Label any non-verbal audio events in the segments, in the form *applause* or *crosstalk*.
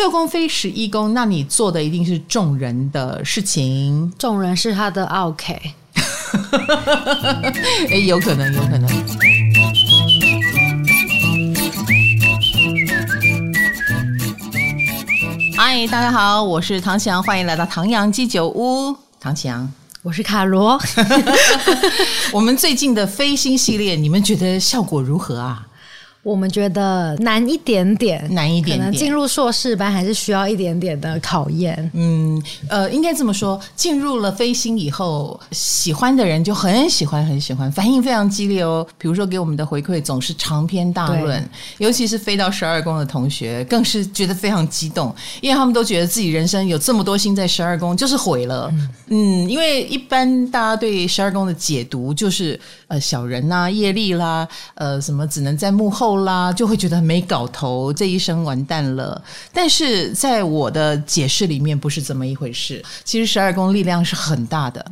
六宫非十一宫，那你做的一定是众人的事情。众人是他的 OK，*laughs* 哎，有可能，有可能。嗨，大家好，我是唐綺阳，欢迎来到唐阳鸡酒屋。唐綺阳，我是卡罗。*laughs* 我们最近的飞星系列，你们觉得效果如何啊？我们觉得难一点点，难一点点，可能进入硕士班还是需要一点点的考验。嗯，呃，应该这么说，进入了飞星以后，喜欢的人就很喜欢，很喜欢，反应非常激烈哦。比如说给我们的回馈总是长篇大论，尤其是飞到十二宫的同学，更是觉得非常激动，因为他们都觉得自己人生有这么多星在十二宫，就是毁了。嗯，嗯，因为一般大家对十二宫的解读就是，呃，小人呐、啊，业力啦，呃，什么只能在幕后。啦，就会觉得没搞头，这一生完蛋了。但是在我的解释里面，不是这么一回事。其实十二宫力量是很大的。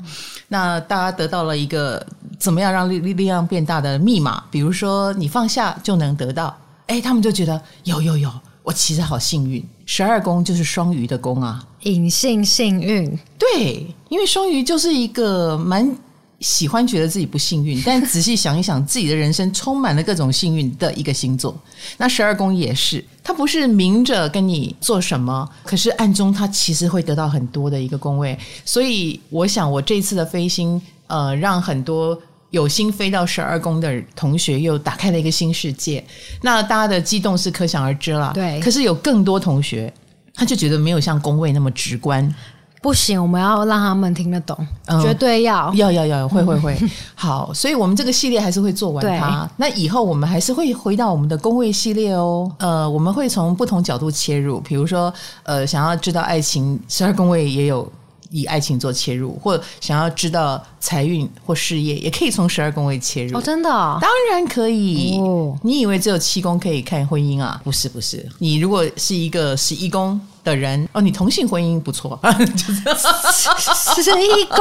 那大家得到了一个怎么样让力力量变大的密码，比如说你放下就能得到。哎，他们就觉得有有有，我其实好幸运。十二宫就是双鱼的宫啊，隐性幸运。对，因为双鱼就是一个蛮。喜欢觉得自己不幸运，*laughs* 但仔细想一想，自己的人生充满了各种幸运的一个星座。那十二宫也是，他不是明着跟你做什么，可是暗中他其实会得到很多的一个宫位。所以，我想我这次的飞星，呃，让很多有心飞到十二宫的同学又打开了一个新世界。那大家的激动是可想而知了。对，可是有更多同学，他就觉得没有像宫位那么直观。不行，我们要让他们听得懂，嗯、绝对要，要要要，会 *laughs* 会会。好，所以我们这个系列还是会做完它。那以后我们还是会回到我们的宫位系列哦。呃，我们会从不同角度切入，比如说，呃，想要知道爱情，十二宫位也有。以爱情做切入，或想要知道财运或事业，也可以从十二宫位切入。哦，真的哦？当然可以。哦，你以为只有七宫可以看婚姻啊？不是，不是。你如果是一个十一宫的人，哦，你同性婚姻不错。十一宫。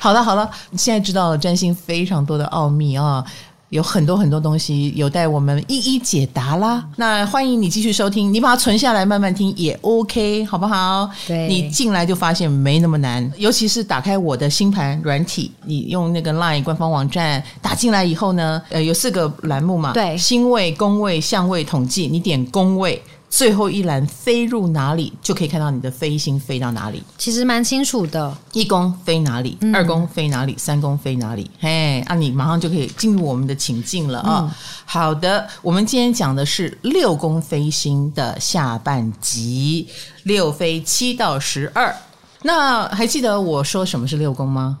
好了好了，你现在知道了占星非常多的奥秘啊。有很多很多东西有待我们一一解答啦。那欢迎你继续收听，你把它存下来慢慢听也 OK，好不好？对，你进来就发现没那么难，尤其是打开我的星盘软体，你用那个 LINE 官方网站打进来以后呢，呃，有四个栏目嘛，对，星位、宫位、相位统计，你点宫位。最后一栏飞入哪里，就可以看到你的飞星飞到哪里。其实蛮清楚的，一宫飞哪里，嗯、二宫飞哪里，三宫飞哪里。嘿，啊，你马上就可以进入我们的情境了啊！嗯、好的，我们今天讲的是六宫飞星的下半集，六飞七到十二。那还记得我说什么是六宫吗？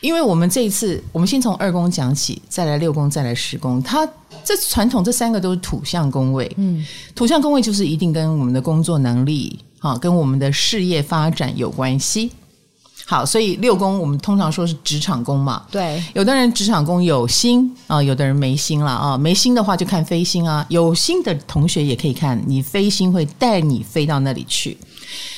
因为我们这一次，我们先从二宫讲起，再来六宫，再来十宫。它这传统这三个都是土象宫位，嗯，土象宫位就是一定跟我们的工作能力，啊，跟我们的事业发展有关系。好，所以六宫我们通常说是职场宫嘛，对，有的人职场宫有星啊，有的人没星了啊，没星的话就看飞星啊，有星的同学也可以看你飞星会带你飞到那里去，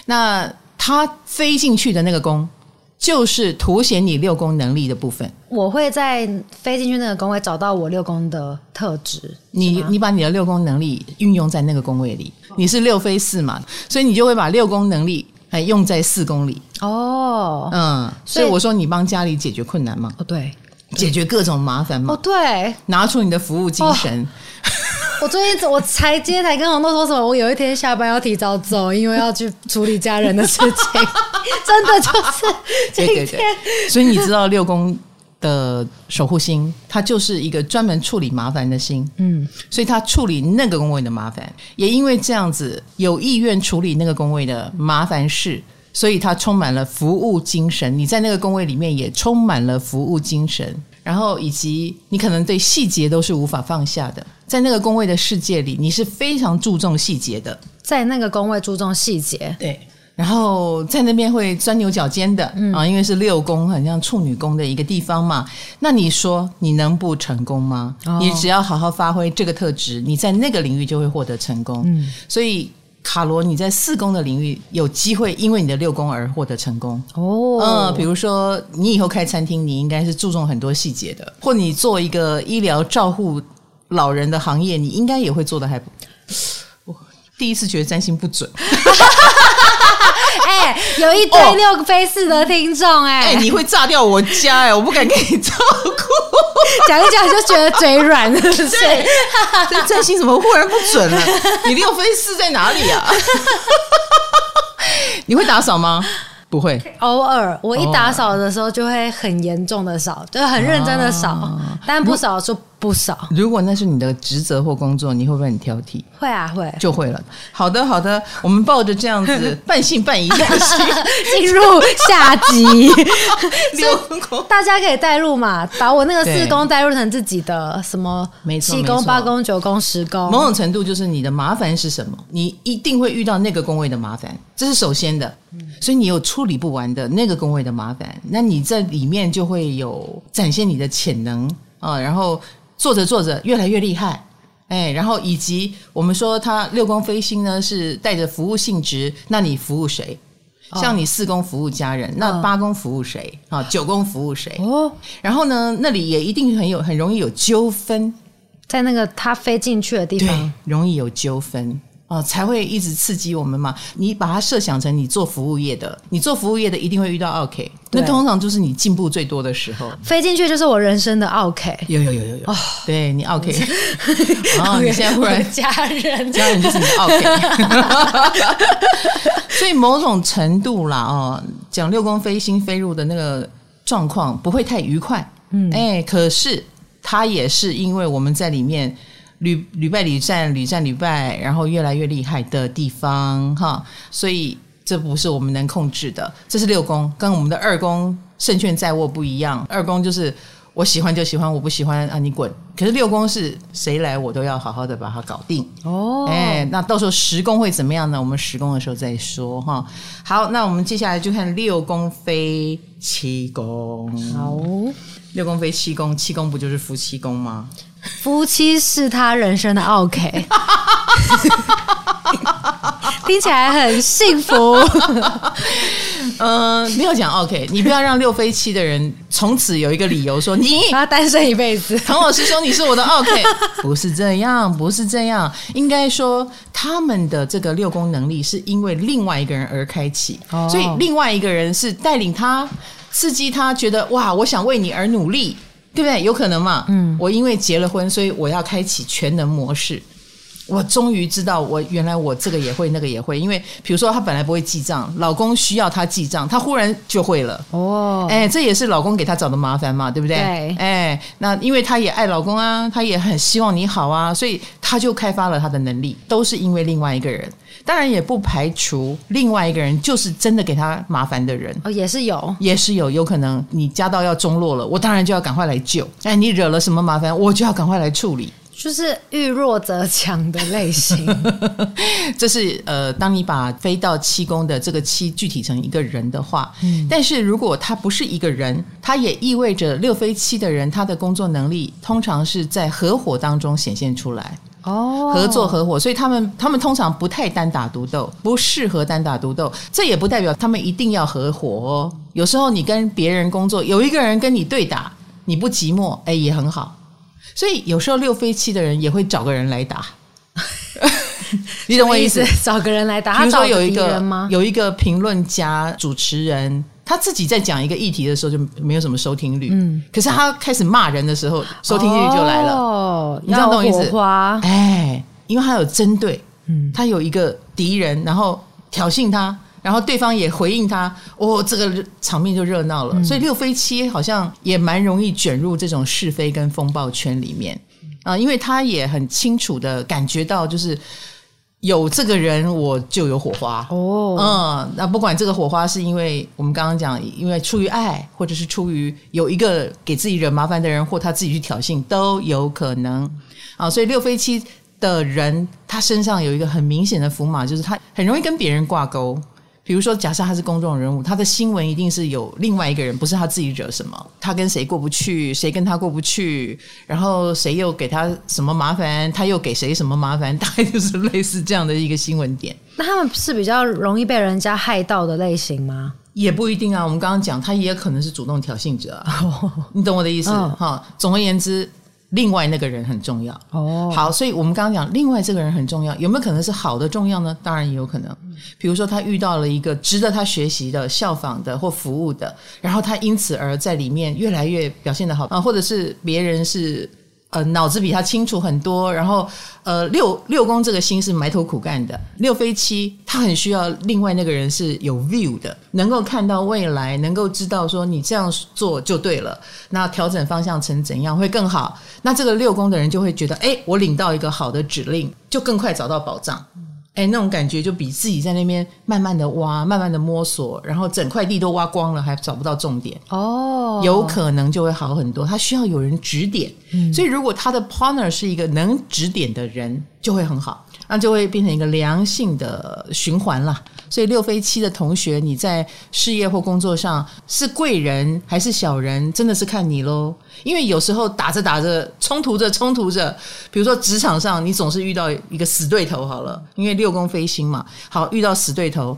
那他飞进去的那个宫。就是凸显你六宫能力的部分。我会在飞进去那个宫位找到我六宫的特质。你你把你的六宫能力运用在那个宫位里，你是六飞四嘛，所以你就会把六宫能力哎用在四宫里。哦，嗯，所以我说你帮家里解决困难嘛。哦，对，解决各种麻烦嘛。哦，对，拿出你的服务精神。哦 *laughs* *laughs* 我最近我才今天才跟红豆说什么，我有一天下班要提早走，因为要去处理家人的事情，*laughs* 真的就是 *laughs* 今天。对对对，所以你知道六宫的守护星，它就是一个专门处理麻烦的星，嗯，所以它处理那个宫位的麻烦，也因为这样子有意愿处理那个宫位的麻烦事，所以它充满了服务精神。你在那个宫位里面也充满了服务精神。然后，以及你可能对细节都是无法放下的，在那个工位的世界里，你是非常注重细节的。在那个工位注重细节，对。然后在那边会钻牛角尖的，嗯、啊，因为是六宫，很像处女宫的一个地方嘛。那你说你能不成功吗？哦、你只要好好发挥这个特质，你在那个领域就会获得成功。嗯，所以。卡罗，你在四宫的领域有机会，因为你的六宫而获得成功哦。嗯，比如说你以后开餐厅，你应该是注重很多细节的；或你做一个医疗照护老人的行业，你应该也会做的还不。我第一次觉得占星不准。*laughs* 哎、欸，有一堆六飞四的听众哎，哎、欸，你会炸掉我家哎、欸，我不敢给你照顾。*laughs* 讲一讲就觉得嘴软了，*laughs* 是不是？这占星怎么忽然不准了？你六飞四在哪里啊？你会打扫吗？不会，偶尔我一打扫的时候就会很严重的扫，就很认真的扫，啊、但不扫就不少。如果那是你的职责或工作，你会不会很挑剔？会啊，会就会了。好的，好的，我们抱着这样子 *laughs* 半信半疑的心 *laughs* 进入下集。*laughs* 大家可以带入嘛，把我那个四宫带入成自己的什么？七宫、八宫、九宫、十宫。某种程度就是你的麻烦是什么？你一定会遇到那个宫位的麻烦，这是首先的。所以你有处理不完的那个宫位的麻烦，那你在里面就会有展现你的潜能啊，然后做着做着越来越厉害，哎，然后以及我们说他六宫飞星呢是带着服务性质，那你服务谁？像你四宫服务家人，那八宫服务谁？啊，九宫服务谁？哦，然后呢，那里也一定很有很容易有纠纷，在那个他飞进去的地方，容易有纠纷。哦，才会一直刺激我们嘛。你把它设想成你做服务业的，你做服务业的一定会遇到 OK，那通常就是你进步最多的时候。飞进去就是我人生的 OK。有有有有有，哦、对你 OK。然 *laughs* 后你现在忽然家人，家人就是你 OK。*laughs* 所以某种程度啦，哦，讲六宫飞星飞入的那个状况不会太愉快。嗯，哎，可是它也是因为我们在里面。屡屡败屡战，屡战屡败，然后越来越厉害的地方哈，所以这不是我们能控制的。这是六宫，跟我们的二宫胜券在握不一样。二宫就是我喜欢就喜欢，我不喜欢啊你滚。可是六宫是谁来我都要好好的把它搞定哦。哎，那到时候十宫会怎么样呢？我们十宫的时候再说哈。好，那我们接下来就看六宫飞七宫。好，六宫飞七宫，七宫不就是夫妻宫吗？夫妻是他人生的 OK，*laughs* 听起来很幸福。嗯、*laughs* 呃，没有讲 OK，你不要让六飞七的人从此有一个理由说你他单身一辈子。唐老师说你是我的 OK，不是这样，不是这样，应该说他们的这个六宫能力是因为另外一个人而开启，哦、所以另外一个人是带领他、刺激他，觉得哇，我想为你而努力。对不对？有可能嘛？嗯，我因为结了婚，所以我要开启全能模式。我终于知道，我原来我这个也会，那个也会。因为比如说，她本来不会记账，老公需要她记账，她忽然就会了。哦，哎，这也是老公给她找的麻烦嘛，对不对？对。哎，那因为她也爱老公啊，她也很希望你好啊，所以她就开发了她的能力，都是因为另外一个人。当然也不排除另外一个人就是真的给她麻烦的人哦，也是有，也是有，有可能你家道要中落了，我当然就要赶快来救。哎，你惹了什么麻烦，我就要赶快来处理，就是遇弱则强的类型。*laughs* 这是呃，当你把飞到七宫的这个七具体成一个人的话，嗯，但是如果他不是一个人，他也意味着六飞七的人他的工作能力通常是在合伙当中显现出来。哦，合作合伙，所以他们他们通常不太单打独斗，不适合单打独斗。这也不代表他们一定要合伙哦。有时候你跟别人工作，有一个人跟你对打，你不寂寞，哎，也很好。所以有时候六飞七的人也会找个人来打。*laughs* 你懂我意思？找个人来打。比如说有一个有一个评论家、主持人。他自己在讲一个议题的时候就没有什么收听率，嗯，可是他开始骂人的时候，收听率就来了。哦，你知道懂我意思？哎，因为他有针对，嗯，他有一个敌人，然后挑衅他，然后对方也回应他，哦，这个场面就热闹了。嗯，所以六飞七好像也蛮容易卷入这种是非跟风暴圈里面啊，因为他也很清楚的感觉到就是。有这个人，我就有火花哦。嗯，那不管这个火花是因为我们刚刚讲，因为出于爱，或者是出于有一个给自己惹麻烦的人，或他自己去挑衅，都有可能啊。所以六飞七的人，他身上有一个很明显的符码，就是他很容易跟别人挂钩。比如说，假设他是公众人物，他的新闻一定是有另外一个人，不是他自己惹什么，他跟谁过不去，谁跟他过不去，然后谁又给他什么麻烦，他又给谁什么麻烦，大概就是类似这样的一个新闻点。*laughs* 那他们是比较容易被人家害到的类型吗？也不一定啊。我们刚刚讲，他也可能是主动挑衅者啊。*laughs* 你懂我的意思哈？总而言之，另外那个人很重要哦，好，所以我们刚刚讲，另外这个人很重要，有没有可能是好的重要呢？当然也有可能。比如说，他遇到了一个值得他学习的、效仿的或服务的，然后他因此而在里面越来越表现得好啊，或者是别人是。呃，脑子比他清楚很多，然后呃，六六宫这个心是埋头苦干的，六飞七他很需要另外那个人是有 view 的，能够看到未来，能够知道说你这样做就对了，那调整方向成怎样会更好，那这个六宫的人就会觉得，哎，我领到一个好的指令，就更快找到宝藏。哎，那种感觉就比自己在那边慢慢的挖、慢慢的摸索，然后整块地都挖光了，还找不到重点哦，有可能就会好很多。他需要有人指点，嗯，所以如果他的 partner 是一个能指点的人，就会很好。那就会变成一个良性的循环了。所以六飞七的同学，你在事业或工作上是贵人还是小人，真的是看你喽。因为有时候打着打着，冲突着冲突着，比如说职场上，你总是遇到一个死对头。好了，因为六宫飞星嘛，好，遇到死对头，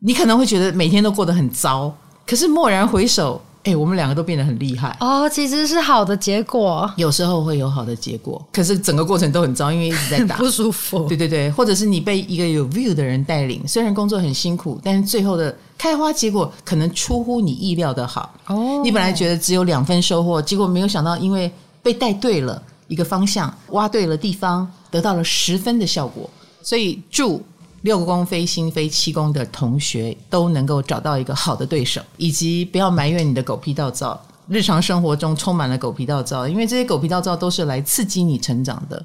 你可能会觉得每天都过得很糟。可是蓦然回首。哎、欸，我们两个都变得很厉害哦，其实是好的结果。有时候会有好的结果，可是整个过程都很糟，因为一直在打，*laughs* 不舒服。对对对，或者是你被一个有 view 的人带领，虽然工作很辛苦，但是最后的开花结果可能出乎你意料的好。哦，你本来觉得只有两分收获，结果没有想到，因为被带对了一个方向，挖对了地方，得到了十分的效果。所以祝。六宫飞星飞七宫的同学都能够找到一个好的对手，以及不要埋怨你的狗屁道灶。日常生活中充满了狗皮道灶，因为这些狗皮道灶都是来刺激你成长的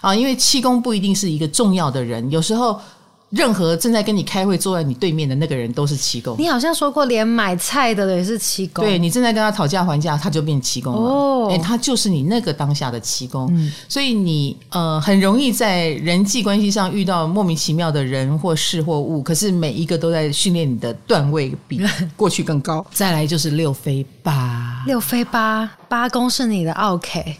啊。因为七宫不一定是一个重要的人，有时候。任何正在跟你开会坐在你对面的那个人都是七宫。你好像说过，连买菜的也是七宫。对，你正在跟他讨价还价，他就变七宫了。哦，哎，他就是你那个当下的七宫。嗯，所以你呃很容易在人际关系上遇到莫名其妙的人或事或物，可是每一个都在训练你的段位比 *laughs* 过去更高。再来就是六飞八，六飞八，八宫是你的奥客。欸、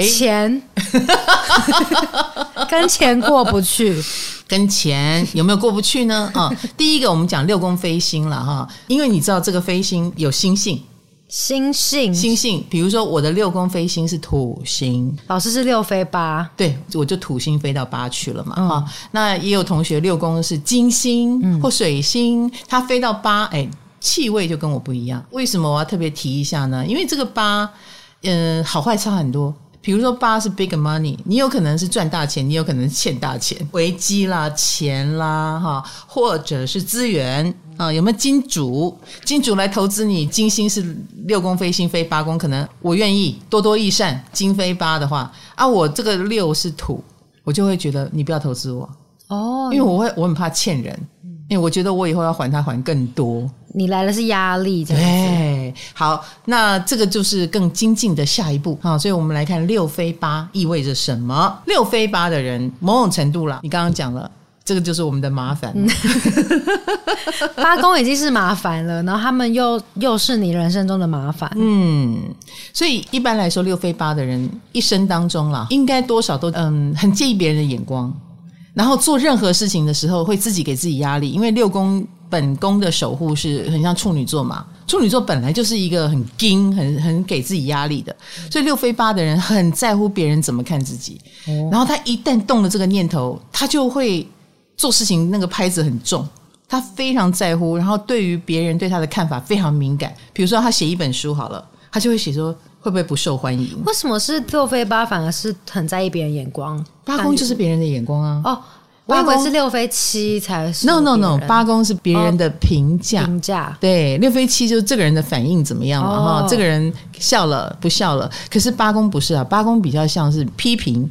钱 *laughs* 跟钱过不去，跟钱有没有过不去呢？*laughs* 啊，第一个我们讲六宫飞星了哈，因为你知道这个飞星有星性，星性星性，比如说我的六宫飞星是土星，老师是六飞八，对，我就土星飞到八去了嘛哈、嗯。那也有同学六宫是金星或水星，他飞到八，哎，气味就跟我不一样。为什么我要特别提一下呢？因为这个八，嗯、呃，好坏差很多。比如说八是 big money，你有可能是赚大钱，你有可能是欠大钱，危机啦、钱啦，哈，或者是资源啊，有没有金主？金主来投资你，金星是六宫飞星飞八宫，可能我愿意多多益善。金飞八的话啊，我这个六是土，我就会觉得你不要投资我哦，因为我会我很怕欠人。因为我觉得我以后要还他还更多，你来的是压力，对，好，那这个就是更精进的下一步啊，所以我们来看六飞八意味着什么？六飞八的人，某种程度啦，你刚刚讲了，这个就是我们的麻烦，*laughs* *laughs* 八宫已经是麻烦了，然后他们又又是你人生中的麻烦，嗯，所以一般来说，六飞八的人一生当中啦，应该多少都嗯很介意别人的眼光。然后做任何事情的时候，会自己给自己压力，因为六宫本宫的守护是很像处女座嘛。处女座本来就是一个很硬、很很给自己压力的，所以六飞八的人很在乎别人怎么看自己。然后他一旦动了这个念头，他就会做事情那个拍子很重，他非常在乎，然后对于别人对他的看法非常敏感。比如说他写一本书好了，他就会写说。会不会不受欢迎？为什么是六飞八反而是很在意别人眼光？八宫就是别人的眼光啊！哦，我以为是六飞七才是。No No No，八宫是别人的评价。评价对，六飞七就是这个人的反应怎么样嘛？哈、哦，这个人笑了不笑了？可是八宫不是啊，八宫比较像是批评、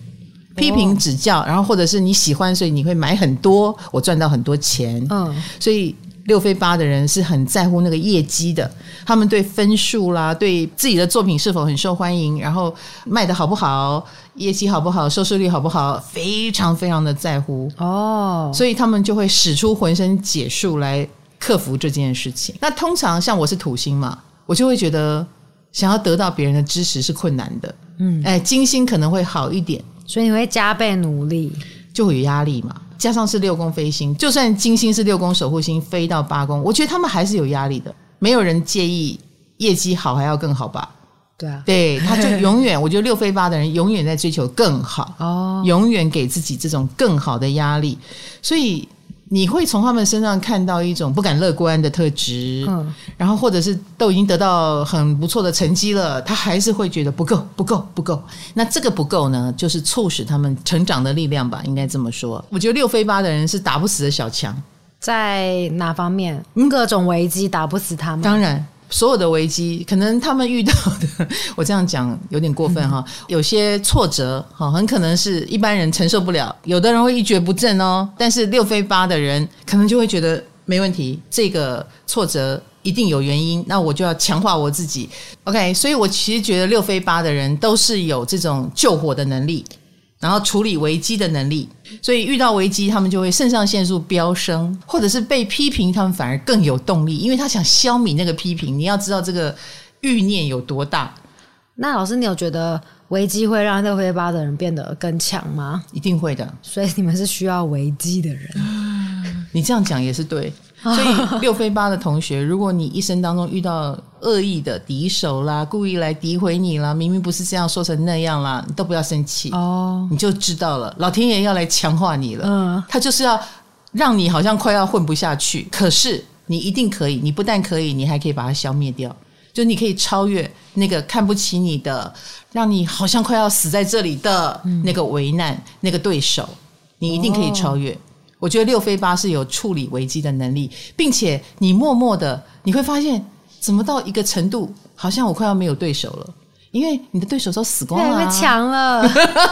批评指教，哦、然后或者是你喜欢，所以你会买很多，我赚到很多钱。嗯，所以。六飞八的人是很在乎那个业绩的，他们对分数啦，对自己的作品是否很受欢迎，然后卖的好不好，业绩好不好，收视率好不好，非常非常的在乎。哦，所以他们就会使出浑身解数来克服这件事情。那通常像我是土星嘛，我就会觉得想要得到别人的支持是困难的，嗯，哎，金星可能会好一点，所以你会加倍努力，就会有压力嘛。加上是六宫飞星，就算金星是六宫守护星飞到八宫，我觉得他们还是有压力的。没有人介意业绩好还要更好吧？对啊，对，他就永远，*laughs* 我觉得六飞八的人永远在追求更好，哦，永远给自己这种更好的压力，所以你会从他们身上看到一种不敢乐观的特质，嗯，然后或者是都已经得到很不错的成绩了，他还是会觉得不够，不够，不够。那这个不够呢，就是促使他们成长的力量吧，应该这么说。我觉得六飞八的人是打不死的小强，在哪方面？各种危机打不死他们，当然。所有的危机，可能他们遇到的，我这样讲有点过分哈。有些挫折哈，很可能是一般人承受不了，有的人会一蹶不振哦。但是六飞八的人可能就会觉得没问题，这个挫折一定有原因，那我就要强化我自己。OK，所以我其实觉得六飞八的人都是有这种救火的能力。然后处理危机的能力，所以遇到危机，他们就会肾上腺素飙升，或者是被批评，他们反而更有动力，因为他想消弭那个批评。你要知道这个欲念有多大。那老师，你有觉得危机会让六飞八的人变得更强吗？一定会的。所以你们是需要危机的人。你这样讲也是对。*laughs* 所以 *laughs* 六飞八的同学，如果你一生当中遇到恶意的敌手啦，故意来诋毁你啦，明明不是这样说成那样啦，你都不要生气哦，你就知道了，老天爷要来强化你了。嗯，他就是要让你好像快要混不下去，可是你一定可以，你不但可以，你还可以把它消灭掉，就你可以超越那个看不起你的，让你好像快要死在这里的那个为难那个对手，你一定可以超越。我觉得六非八是有处理危机的能力，并且你默默的你会发现，怎么到一个程度，好像我快要没有对手了，因为你的对手都死光了，太强了，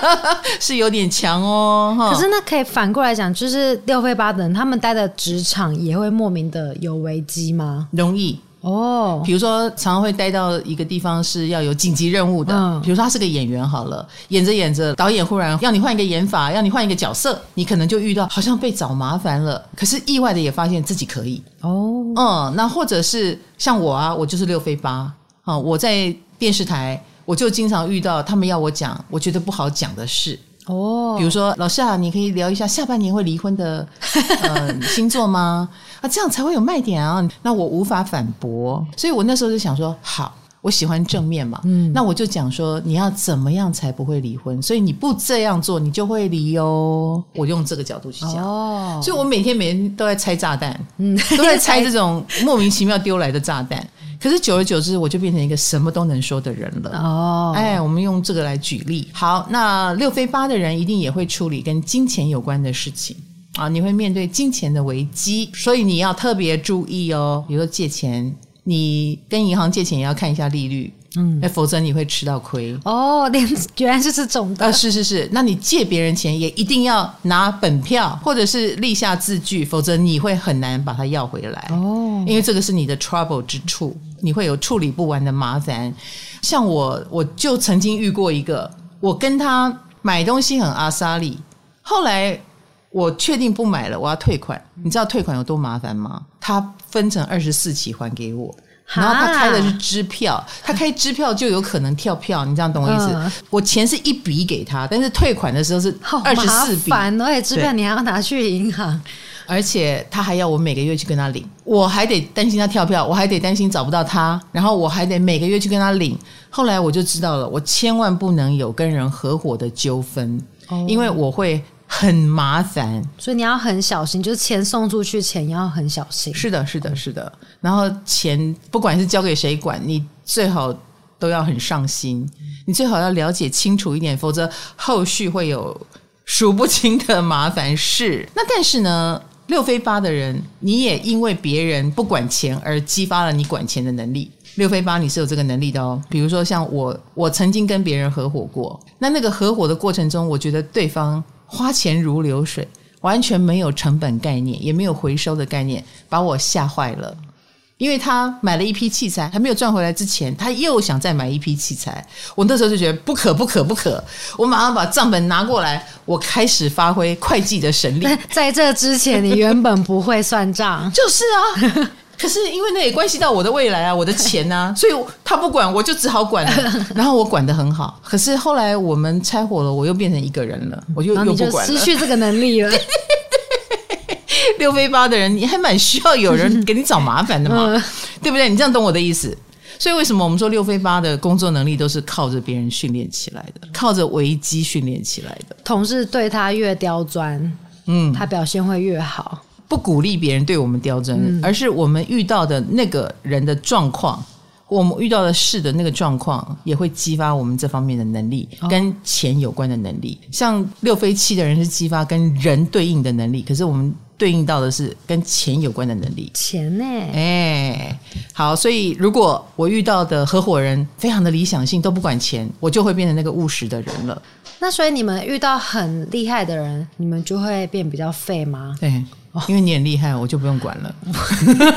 *laughs* 是有点强哦。可是那可以反过来讲，就是六非八的人，他们待的职场也会莫名的有危机吗？容易。哦，比如说常常会待到一个地方是要有紧急任务的，嗯，比如说他是个演员好了，演着演着，导演忽然要你换一个演法，要你换一个角色，你可能就遇到好像被找麻烦了，可是意外的也发现自己可以。哦，嗯，那或者是像我啊，我就是六飞八啊，我在电视台我就经常遇到他们要我讲我觉得不好讲的事。哦，比如说老师啊，你可以聊一下下半年会离婚的 *laughs* 呃星座吗？啊，这样才会有卖点啊。那我无法反驳，所以我那时候就想说，好，我喜欢正面嘛，嗯，那我就讲说你要怎么样才不会离婚？所以你不这样做，你就会离哦。我用这个角度去讲，哦，所以我每天每天都在拆炸弹，嗯，都在拆这种莫名其妙丢来的炸弹。可是久而久之，我就变成一个什么都能说的人了。哦，哎，我们用这个来举例。好，那六飞八的人一定也会处理跟金钱有关的事情啊，你会面对金钱的危机，所以你要特别注意哦。比如说借钱，你跟银行借钱也要看一下利率。嗯，否则你会吃到亏哦。连原来是这种的，呃，是是是。那你借别人钱也一定要拿本票或者是立下字据，否则你会很难把它要回来哦。因为这个是你的 trouble 之处，你会有处理不完的麻烦。像我，我就曾经遇过一个，我跟他买东西很阿莎利，后来我确定不买了，我要退款。你知道退款有多麻烦吗？他分成二十四期还给我。然后他开的是支票，他开支票就有可能跳票，你这样懂我意思？嗯、我钱是一笔给他，但是退款的时候是二十四笔，烦，而且支票你还要拿去银行，而且他还要我每个月去跟他领，我还得担心他跳票，我还得担心找不到他，然后我还得每个月去跟他领。后来我就知道了，我千万不能有跟人合伙的纠纷，哦、因为我会。很麻烦，所以你要很小心，就是钱送出去前要很小心。是的，是的，是的。然后钱不管是交给谁管，你最好都要很上心，你最好要了解清楚一点，否则后续会有数不清的麻烦事。那但是呢，六非八的人，你也因为别人不管钱而激发了你管钱的能力。六非八，你是有这个能力的哦。比如说像我，我曾经跟别人合伙过，那那个合伙的过程中，我觉得对方。花钱如流水，完全没有成本概念，也没有回收的概念，把我吓坏了。因为他买了一批器材，还没有赚回来之前，他又想再买一批器材。我那时候就觉得不可不可不可，我马上把账本拿过来，我开始发挥会计的神力。*laughs* 在这之前，你原本不会算账，*laughs* *laughs* 就是啊。可是因为那也关系到我的未来啊，我的钱啊，所以他不管，我就只好管了。然后我管的很好。可是后来我们拆伙了，我又变成一个人了，我就又不管了，失去这个能力了。*laughs* 六飞八的人，你还蛮需要有人 *laughs* 给你找麻烦的嘛，对不对？你这样懂我的意思？所以为什么我们说六飞八的工作能力都是靠着别人训练起来的，靠着危机训练起来的。同事对他越刁钻，嗯，他表现会越好。不鼓励别人对我们刁钻，嗯、而是我们遇到的那个人的状况，我们遇到的事的那个状况，也会激发我们这方面的能力，跟钱有关的能力。哦、像六飞七的人是激发跟人对应的能力，可是我们对应到的是跟钱有关的能力。钱呢？哎，好，所以如果我遇到的合伙人非常的理想性，都不管钱，我就会变成那个务实的人了。那所以你们遇到很厉害的人，你们就会变比较废吗？对。因为你很厉害，我就不用管了，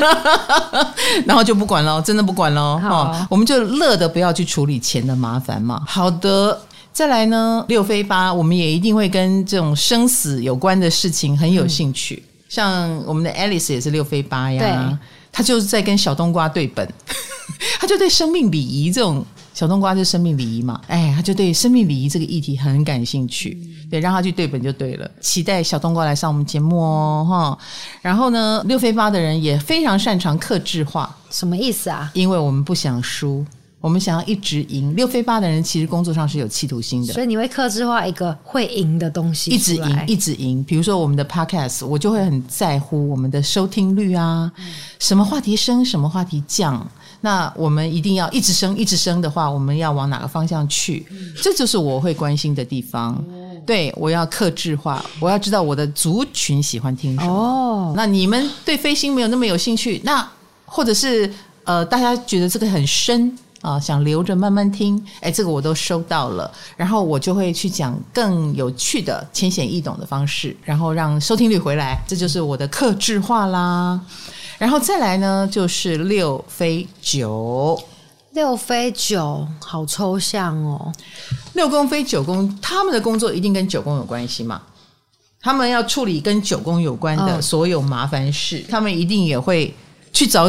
*laughs* 然后就不管了，真的不管了。好，我们就乐得不要去处理钱的麻烦嘛。好的，再来呢，六飞八，我们也一定会跟这种生死有关的事情很有兴趣。嗯、像我们的 Alice 也是六飞八呀，对他就是在跟小冬瓜对本，*laughs* 他就对生命礼仪这种。小冬瓜是生命礼仪嘛？哎，他就对生命礼仪这个议题很感兴趣，对，让他去对本就对了。期待小冬瓜来上我们节目哦，哈。然后呢，六飞八的人也非常擅长克制化，什么意思啊？因为我们不想输，我们想要一直赢。六飞八的人其实工作上是有企图心的，所以你会克制化一个会赢的东西，一直赢，一直赢。比如说我们的 Podcast，我就会很在乎我们的收听率啊，什么话题升，什么话题降。那我们一定要一直升，一直升的话，我们要往哪个方向去？这就是我会关心的地方。对，我要克制化，我要知道我的族群喜欢听什么。哦，那你们对飞星没有那么有兴趣，那或者是呃，大家觉得这个很深啊，想留着慢慢听。哎，这个我都收到了，然后我就会去讲更有趣的、浅显易懂的方式，然后让收听率回来。这就是我的克制化啦。然后再来呢，就是六飞九，六飞九好抽象哦。六宫飞九宫，他们的工作一定跟九宫有关系嘛？他们要处理跟九宫有关的所有麻烦事，哦、他们一定也会去找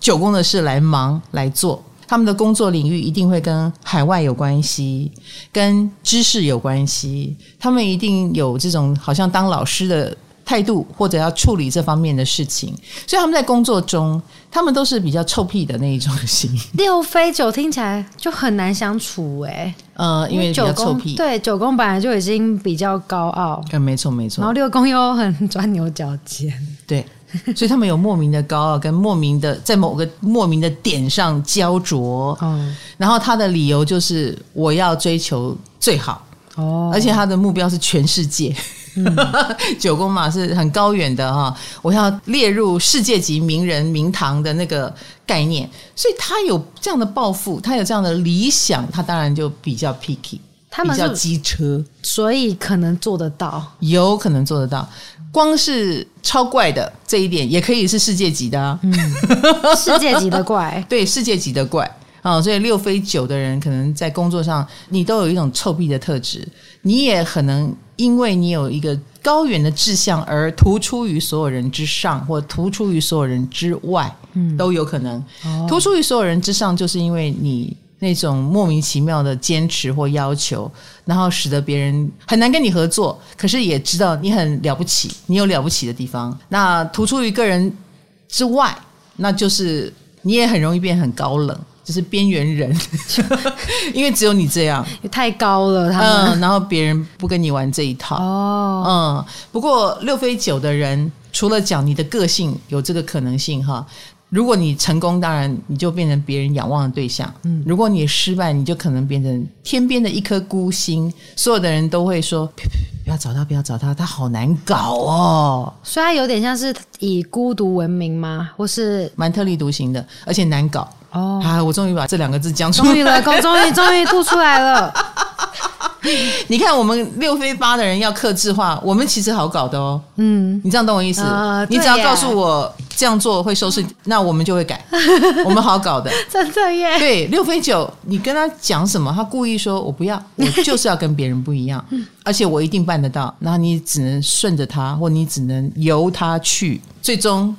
九宫的事来忙来做。他们的工作领域一定会跟海外有关系，跟知识有关系。他们一定有这种好像当老师的。态度或者要处理这方面的事情，所以他们在工作中，他们都是比较臭屁的那一种型。*laughs* 六飞九听起来就很难相处哎、欸，呃，因为比较臭屁。对，九宫本来就已经比较高傲，嗯，没错没错。然后六宫又很钻牛角尖，对，*laughs* 所以他们有莫名的高傲，跟莫名的在某个莫名的点上焦灼。嗯，然后他的理由就是我要追求最好。哦，而且他的目标是全世界。嗯、*laughs* 九宫嘛是很高远的哈，我要列入世界级名人名堂的那个概念，所以他有这样的抱负，他有这样的理想，他当然就比较 picky，他们比较机车，所以可能做得到，有可能做得到。光是超怪的这一点，也可以是世界级的啊，嗯、世界级的怪，*laughs* 对，世界级的怪啊，所以六飞九的人可能在工作上，你都有一种臭屁的特质，你也可能。因为你有一个高远的志向而突出于所有人之上，或突出于所有人之外，嗯，都有可能。哦、突出于所有人之上，就是因为你那种莫名其妙的坚持或要求，然后使得别人很难跟你合作。可是也知道你很了不起，你有了不起的地方。那突出于个人之外，那就是你也很容易变很高冷。*laughs* 就是边缘人，因为只有你这样，也太高了。*laughs* 他们，嗯，然后别人不跟你玩这一套。哦，嗯，不过六飞九的人，除了讲你的个性有这个可能性哈，如果你成功，当然你就变成别人仰望的对象。嗯，如果你失败，你就可能变成天边的一颗孤星，所有的人都会说：不要找他，不要找他，他好难搞哦。所以他有点像是以孤独闻名吗？或是蛮特立独行的，而且难搞。哦，啊！我终于把这两个字讲出来了，终于了，终于终于吐出来了。*laughs* 你看，我们六飞八的人要克制化，我们其实好搞的哦。嗯，你这样懂我意思？呃、你只要告诉我这样做会收视，*laughs* 那我们就会改。我们好搞的，*laughs* 真的耶。对，六飞九，你跟他讲什么，他故意说我不要，我就是要跟别人不一样，而且我一定办得到。然后你只能顺着他，或你只能由他去，最终。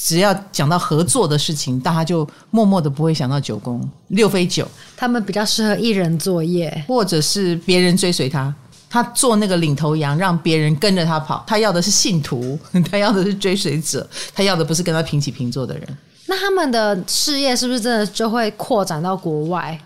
只要讲到合作的事情，大家就默默的不会想到九宫六飞九，他们比较适合一人作业，或者是别人追随他，他做那个领头羊，让别人跟着他跑。他要的是信徒，*laughs* 他要的是追随者，他要的不是跟他平起平坐的人。那他们的事业是不是真的就会扩展到国外？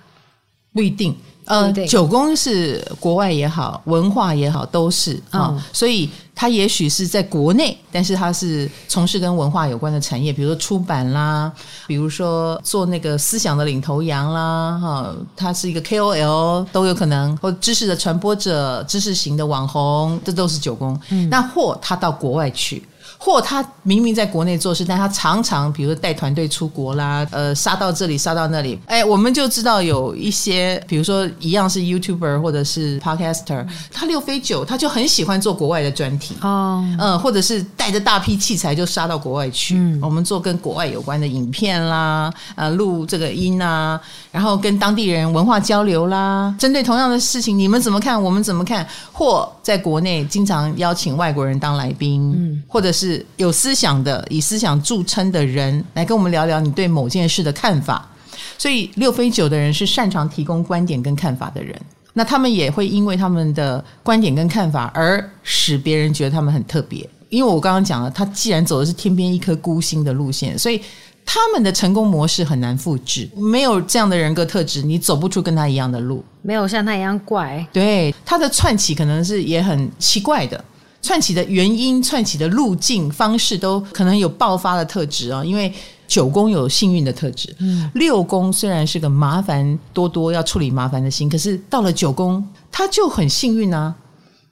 不一定。呃，九宫是国外也好，文化也好，都是啊、嗯哦，所以他也许是在国内，但是他是从事跟文化有关的产业，比如说出版啦，比如说做那个思想的领头羊啦，哈、哦，他是一个 KOL 都有可能，或知识的传播者、知识型的网红，这都是九宫。嗯、那或他到国外去。或他明明在国内做事，但他常常比如说带团队出国啦，呃，杀到这里杀到那里，哎，我们就知道有一些，比如说一样是 YouTuber 或者是 Podcaster，他六飞九，他就很喜欢做国外的专题哦，嗯、呃，或者是带着大批器材就杀到国外去，嗯、我们做跟国外有关的影片啦，呃，录这个音啊，然后跟当地人文化交流啦，针对同样的事情，你们怎么看？我们怎么看？或在国内经常邀请外国人当来宾，嗯，或者是。有思想的，以思想著称的人来跟我们聊聊你对某件事的看法。所以六飞九的人是擅长提供观点跟看法的人。那他们也会因为他们的观点跟看法而使别人觉得他们很特别。因为我刚刚讲了，他既然走的是天边一颗孤星的路线，所以他们的成功模式很难复制。没有这样的人格特质，你走不出跟他一样的路。没有像他一样怪。对，他的窜起可能是也很奇怪的。窜起的原因、窜起的路径、方式都可能有爆发的特质啊，因为九宫有幸运的特质。嗯，六宫虽然是个麻烦多多要处理麻烦的心，可是到了九宫，他就很幸运啊。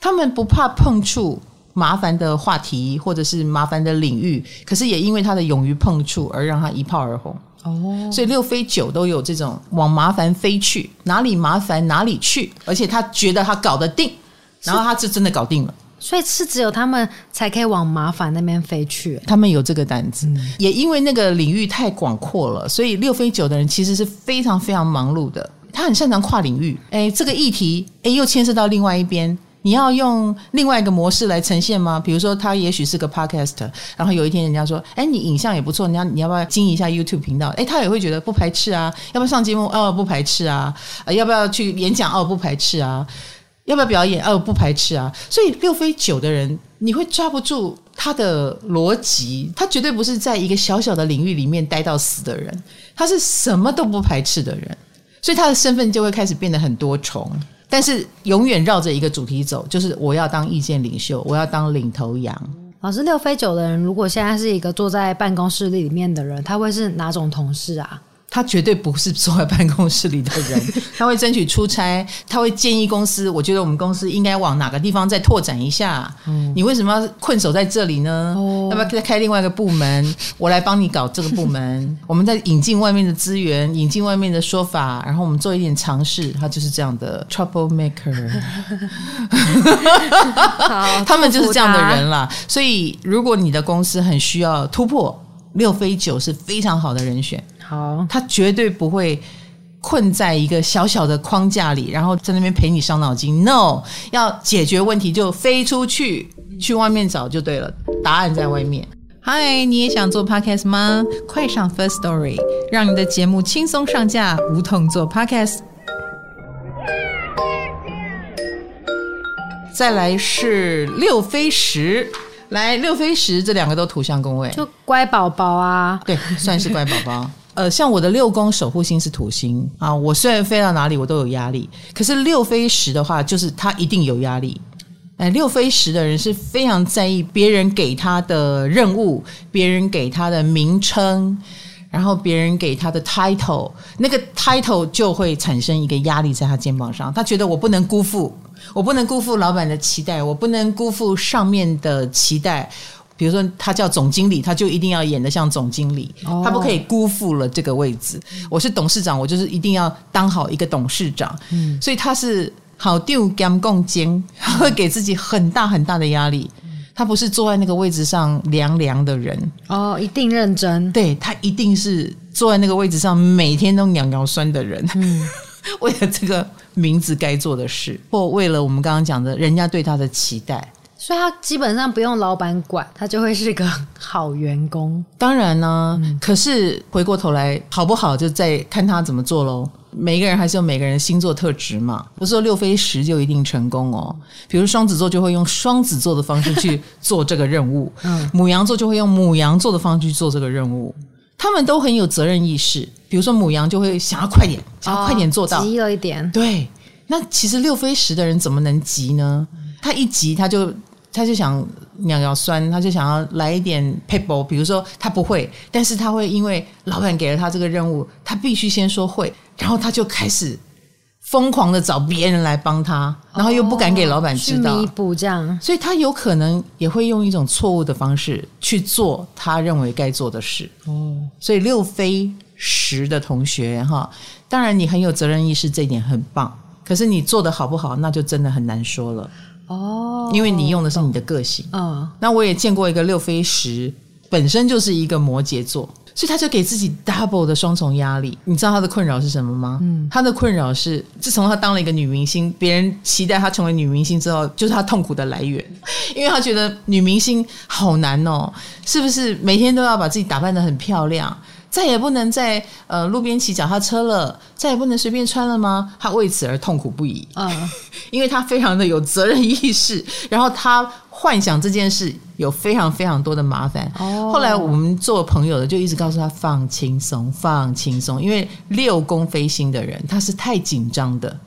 他们不怕碰触麻烦的话题或者是麻烦的领域，可是也因为他的勇于碰触而让他一炮而红。哦，所以六飞九都有这种往麻烦飞去，哪里麻烦哪里去，而且他觉得他搞得定，然后他就真的搞定了。所以是只有他们才可以往麻烦那边飞去，他们有这个胆子，嗯、也因为那个领域太广阔了，所以六飞九的人其实是非常非常忙碌的。他很擅长跨领域，哎，这个议题，哎，又牵涉到另外一边，你要用另外一个模式来呈现吗？比如说，他也许是个 podcast，然后有一天人家说，哎，你影像也不错，你要你要不要经营一下 YouTube 频道？哎，他也会觉得不排斥啊，要不要上节目？哦，不排斥啊，要不要去演讲？哦，不排斥啊。要不要表演？哦，不排斥啊。所以六飞九的人，你会抓不住他的逻辑。他绝对不是在一个小小的领域里面待到死的人，他是什么都不排斥的人。所以他的身份就会开始变得很多重，但是永远绕着一个主题走，就是我要当意见领袖，我要当领头羊。老师，六飞九的人，如果现在是一个坐在办公室里面的人，他会是哪种同事啊？他绝对不是坐在办公室里的人，*laughs* 他会争取出差，他会建议公司，我觉得我们公司应该往哪个地方再拓展一下。嗯，你为什么要困守在这里呢？哦，要不要再开另外一个部门？我来帮你搞这个部门，*laughs* 我们再引进外面的资源，引进外面的说法，然后我们做一点尝试。他就是这样的 trouble maker，*laughs* 他们就是这样的人啦。所以，如果你的公司很需要突破，六飞九是非常好的人选。好，他绝对不会困在一个小小的框架里，然后在那边陪你伤脑筋。No，要解决问题就飞出去，去外面找就对了，答案在外面。嗨，你也想做 Podcast 吗？快上 First Story，让你的节目轻松上架，无痛做 Podcast。再来是六飞十。来六飞十这两个都土象宫位，就乖宝宝啊，对，算是乖宝宝。*laughs* 呃，像我的六宫守护星是土星啊，我虽然飞到哪里我都有压力，可是六飞十的话，就是他一定有压力。哎，六飞十的人是非常在意别人给他的任务，别人给他的名称，然后别人给他的 title，那个 title 就会产生一个压力在他肩膀上，他觉得我不能辜负。我不能辜负老板的期待，我不能辜负上面的期待。比如说，他叫总经理，他就一定要演得像总经理，哦、他不可以辜负了这个位置。我是董事长，我就是一定要当好一个董事长。嗯，所以他是好丢干共经，他会 *laughs* 给自己很大很大的压力。他不是坐在那个位置上凉凉的人哦，一定认真。对，他一定是坐在那个位置上每天都尿尿酸的人。嗯，*laughs* 为了这个。名字该做的事，或为了我们刚刚讲的人家对他的期待，所以他基本上不用老板管，他就会是个好员工。当然呢，嗯、可是回过头来好不好，就再看他怎么做喽。每一个人还是有每个人星座特质嘛，不是说六飞十就一定成功哦。比如双子座就会用双子座的方式去做这个任务，*laughs* 嗯，母羊座就会用母羊座的方式去做这个任务。他们都很有责任意识。比如说母羊就会想要快点，想要快点做到，哦、急了一点。对，那其实六飞十的人怎么能急呢？他一急他就他就想鸟要酸，他就想要来一点撇步。比如说他不会，但是他会因为老板给了他这个任务，他必须先说会，然后他就开始。疯狂的找别人来帮他，然后又不敢给老板知道，弥补这样，所以他有可能也会用一种错误的方式去做他认为该做的事。哦，所以六飞十的同学哈，当然你很有责任意识，这一点很棒。可是你做的好不好，那就真的很难说了。哦，因为你用的是你的个性。嗯，那我也见过一个六飞十，本身就是一个摩羯座。所以他就给自己 double 的双重压力，你知道他的困扰是什么吗？嗯，他的困扰是，自从他当了一个女明星，别人期待他成为女明星之后，就是他痛苦的来源，*laughs* 因为他觉得女明星好难哦，是不是每天都要把自己打扮得很漂亮？再也不能在呃路边骑脚踏车了，再也不能随便穿了吗？他为此而痛苦不已。嗯，*laughs* 因为他非常的有责任意识，然后他幻想这件事有非常非常多的麻烦。哦，后来我们做朋友的就一直告诉他放轻松，放轻松，因为六宫飞星的人他是太紧张的。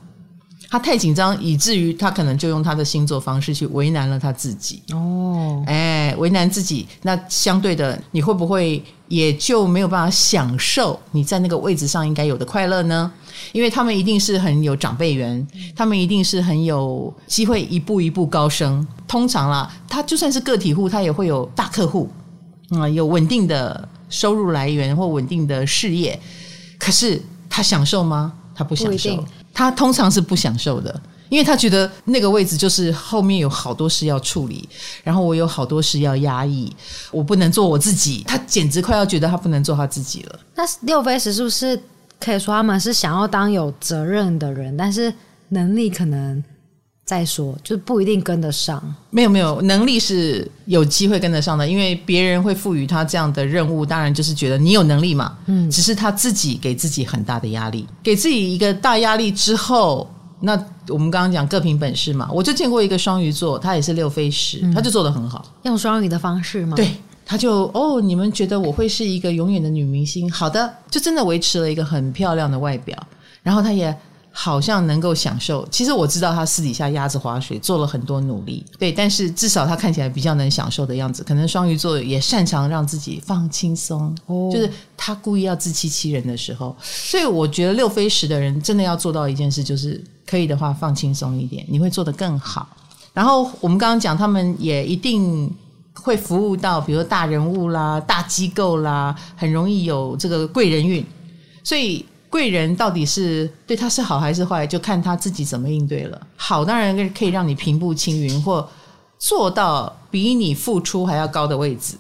他太紧张，以至于他可能就用他的星座方式去为难了他自己。哦，哎，为难自己，那相对的，你会不会也就没有办法享受你在那个位置上应该有的快乐呢？因为他们一定是很有长辈缘，他们一定是很有机会一步一步高升。通常啦，他就算是个体户，他也会有大客户，嗯，有稳定的收入来源或稳定的事业。可是他享受吗？他不享受。他通常是不享受的，因为他觉得那个位置就是后面有好多事要处理，然后我有好多事要压抑，我不能做我自己。他简直快要觉得他不能做他自己了。那六飞十是不是可以说他们是想要当有责任的人，但是能力可能？再说，就不一定跟得上。没有没有，能力是有机会跟得上的，因为别人会赋予他这样的任务，当然就是觉得你有能力嘛。嗯，只是他自己给自己很大的压力，给自己一个大压力之后，那我们刚刚讲各凭本事嘛。我就见过一个双鱼座，他也是六飞十，他就做得很好，用双鱼的方式吗？对，他就哦，你们觉得我会是一个永远的女明星？好的，就真的维持了一个很漂亮的外表，然后他也。好像能够享受，其实我知道他私底下鸭子划水做了很多努力，对，但是至少他看起来比较能享受的样子。可能双鱼座也擅长让自己放轻松，哦，就是他故意要自欺欺人的时候。所以我觉得六飞十的人真的要做到一件事，就是可以的话放轻松一点，你会做得更好。然后我们刚刚讲，他们也一定会服务到，比如说大人物啦、大机构啦，很容易有这个贵人运，所以。贵人到底是对他是好还是坏，就看他自己怎么应对了。好，当然可以让你平步青云，或做到比你付出还要高的位置。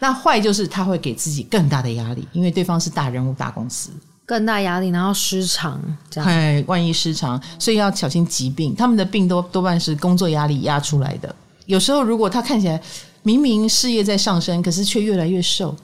那坏就是他会给自己更大的压力，因为对方是大人物、大公司，更大压力，然后失常，这样。哎，万一失常，所以要小心疾病。他们的病多多半是工作压力压出来的。有时候，如果他看起来明明事业在上升，可是却越来越瘦。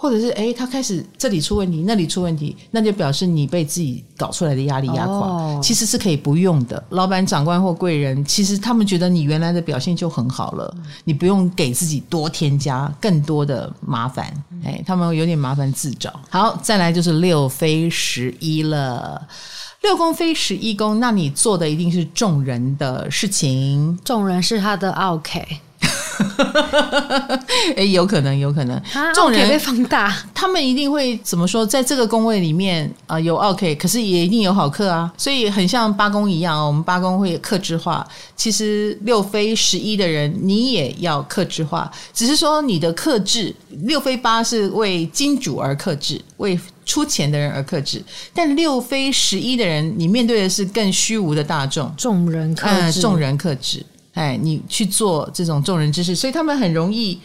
或者是哎，他开始这里出问题，那里出问题，那就表示你被自己搞出来的压力压垮。哦。其实是可以不用的，老板、长官或贵人，其实他们觉得你原来的表现就很好了，你不用给自己多添加更多的麻烦。哎，他们有点麻烦自找。好，再来就是六飞十一了，六宫飞十一宫，那你做的一定是众人的事情，众人是他的 OK。*laughs* 哎，有可能，有可能，众人被放大，*laughs* 他们一定会怎么说？在这个工位里面啊、呃，有 OK，可是也一定有好客啊，所以很像八公一样哦。我们八公会克制化，其实六非十一的人，你也要克制化，只是说你的克制六非八是为金主而克制，为出钱的人而克制，但六非十一的人，你面对的是更虚无的大众，众人克制，众、呃、人克制。哎，你去做这种众人之事，所以他们很容易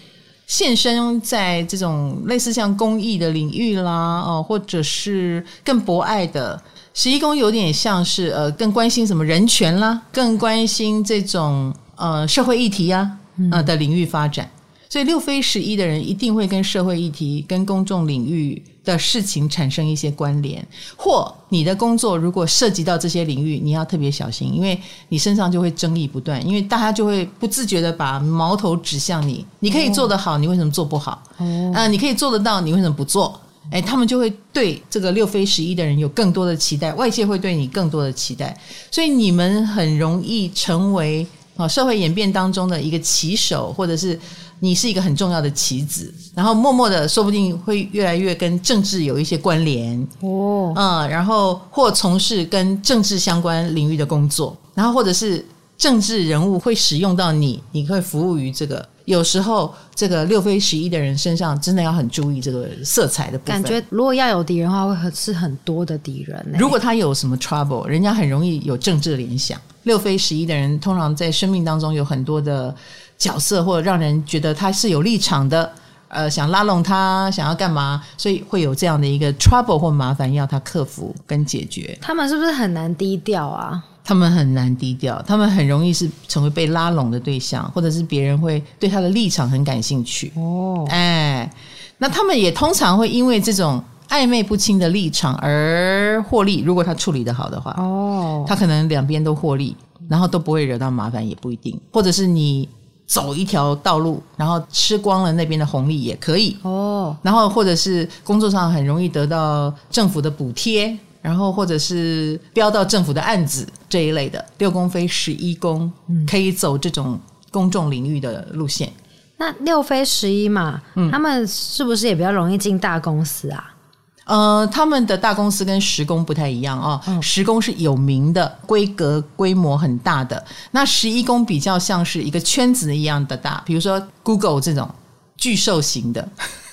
现身在这种类似像公益的领域啦，哦，或者是更博爱的十一宫，有点像是呃，更关心什么人权啦，更关心这种呃社会议题啊呃的领域发展。所以六飞十一的人一定会跟社会议题、跟公众领域的事情产生一些关联，或你的工作如果涉及到这些领域，你要特别小心，因为你身上就会争议不断，因为大家就会不自觉的把矛头指向你。你可以做得好，你为什么做不好？啊、哦呃，你可以做得到，你为什么不做？哎，他们就会对这个六飞十一的人有更多的期待，外界会对你更多的期待，所以你们很容易成为啊社会演变当中的一个棋手，或者是你是一个很重要的棋子，然后默默的说不定会越来越跟政治有一些关联哦，嗯，然后或从事跟政治相关领域的工作，然后或者是政治人物会使用到你，你会服务于这个。有时候，这个六飞十一的人身上真的要很注意这个色彩的部分。感觉如果要有敌人的话，会是很多的敌人。如果他有什么 trouble，人家很容易有政治联想。六飞十一的人通常在生命当中有很多的角色，或者让人觉得他是有立场的。呃，想拉拢他，想要干嘛？所以会有这样的一个 trouble 或麻烦要他克服跟解决。他们是不是很难低调啊？他们很难低调，他们很容易是成为被拉拢的对象，或者是别人会对他的立场很感兴趣。哦，哎，那他们也通常会因为这种暧昧不清的立场而获利。如果他处理得好的话，哦，他可能两边都获利，然后都不会惹到麻烦，也不一定。或者是你走一条道路，然后吃光了那边的红利也可以。哦，然后或者是工作上很容易得到政府的补贴。然后，或者是标到政府的案子这一类的，六宫飞十一宫，可以走这种公众领域的路线。那六飞十一嘛，嗯，他们是不是也比较容易进大公司啊？呃，他们的大公司跟十宫不太一样哦。嗯，十宫是有名的，规格规模很大的。那十一宫比较像是一个圈子一样的大，比如说 Google 这种巨兽型的。